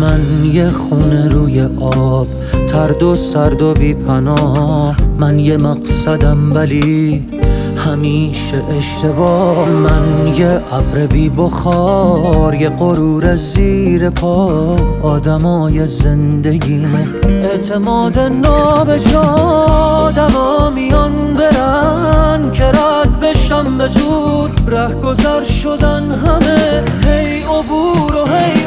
من یه خونه روی آب ترد و سرد و بی پناه. من یه مقصدم ولی همیشه اشتباه. من یه ابر بی بخار یه غرور زیر پا. آدمای زندگیمه اعتماد نابجا آدما میان برن که رد بشم به زور ره گذر شدن همه هی عبور و هی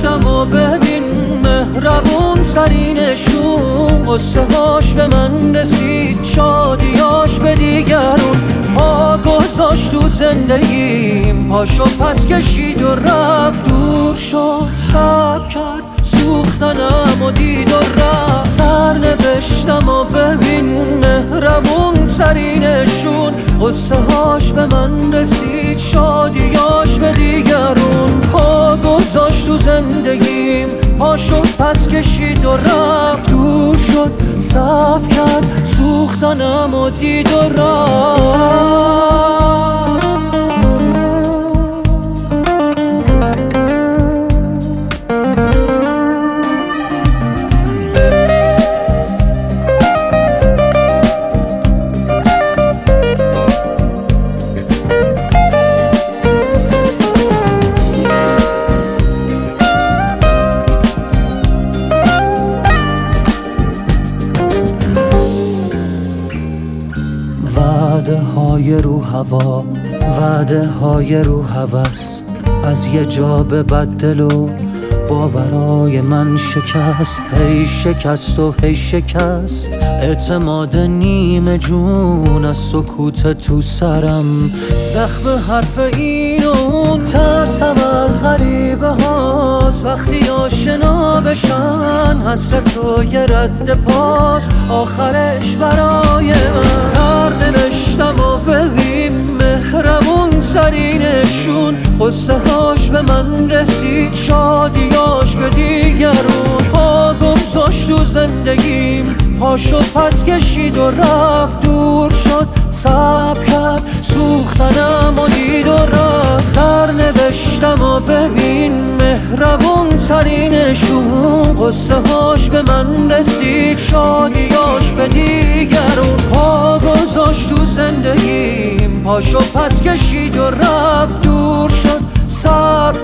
نوشتم و ببین مهربون سرینشون قصه هاش به من رسید شادیاش به دیگرون. پا گذاشت تو زندگیم پاشو پس کشید و رفت. دور شد سب کرد سوختنم و دید و رفت. سر نوشتم و ببین مهربون سرینشون قصه هاش به من رسید شادیاش به دیگرون. پا گذاشت تو زندگیم. پاشو پس کشید و رفت. دور شد سب کرد. سوختنم و دید و رفت. وعده های رو هوا وعده های رو هوس. از یه جا به بدل و باورای من شکست. هی شکست و هی شکست. اعتماد نیمه جون از سکوت تو سرم. زخم حرف این و اون ترسم از غریبه هاست. وقتی آشنا بشن حسرت و یه رد پاس. آخرش برای من. سر نوشتم و ببین سرینشون قصه هاش به من رسید شادیاش به دیگرون. پا گذاشت تو زندگیم پاشو پس کشید و رفت. دور شد سب کرد سوختنم و دید و رفت. سر نوشتم و ببین مهربون سرینشون قصه هاش به من رسید شادیاش به دیگرون. پا گذاشت تو زندگیم پاشو پس کشید و رفت دور شد. سب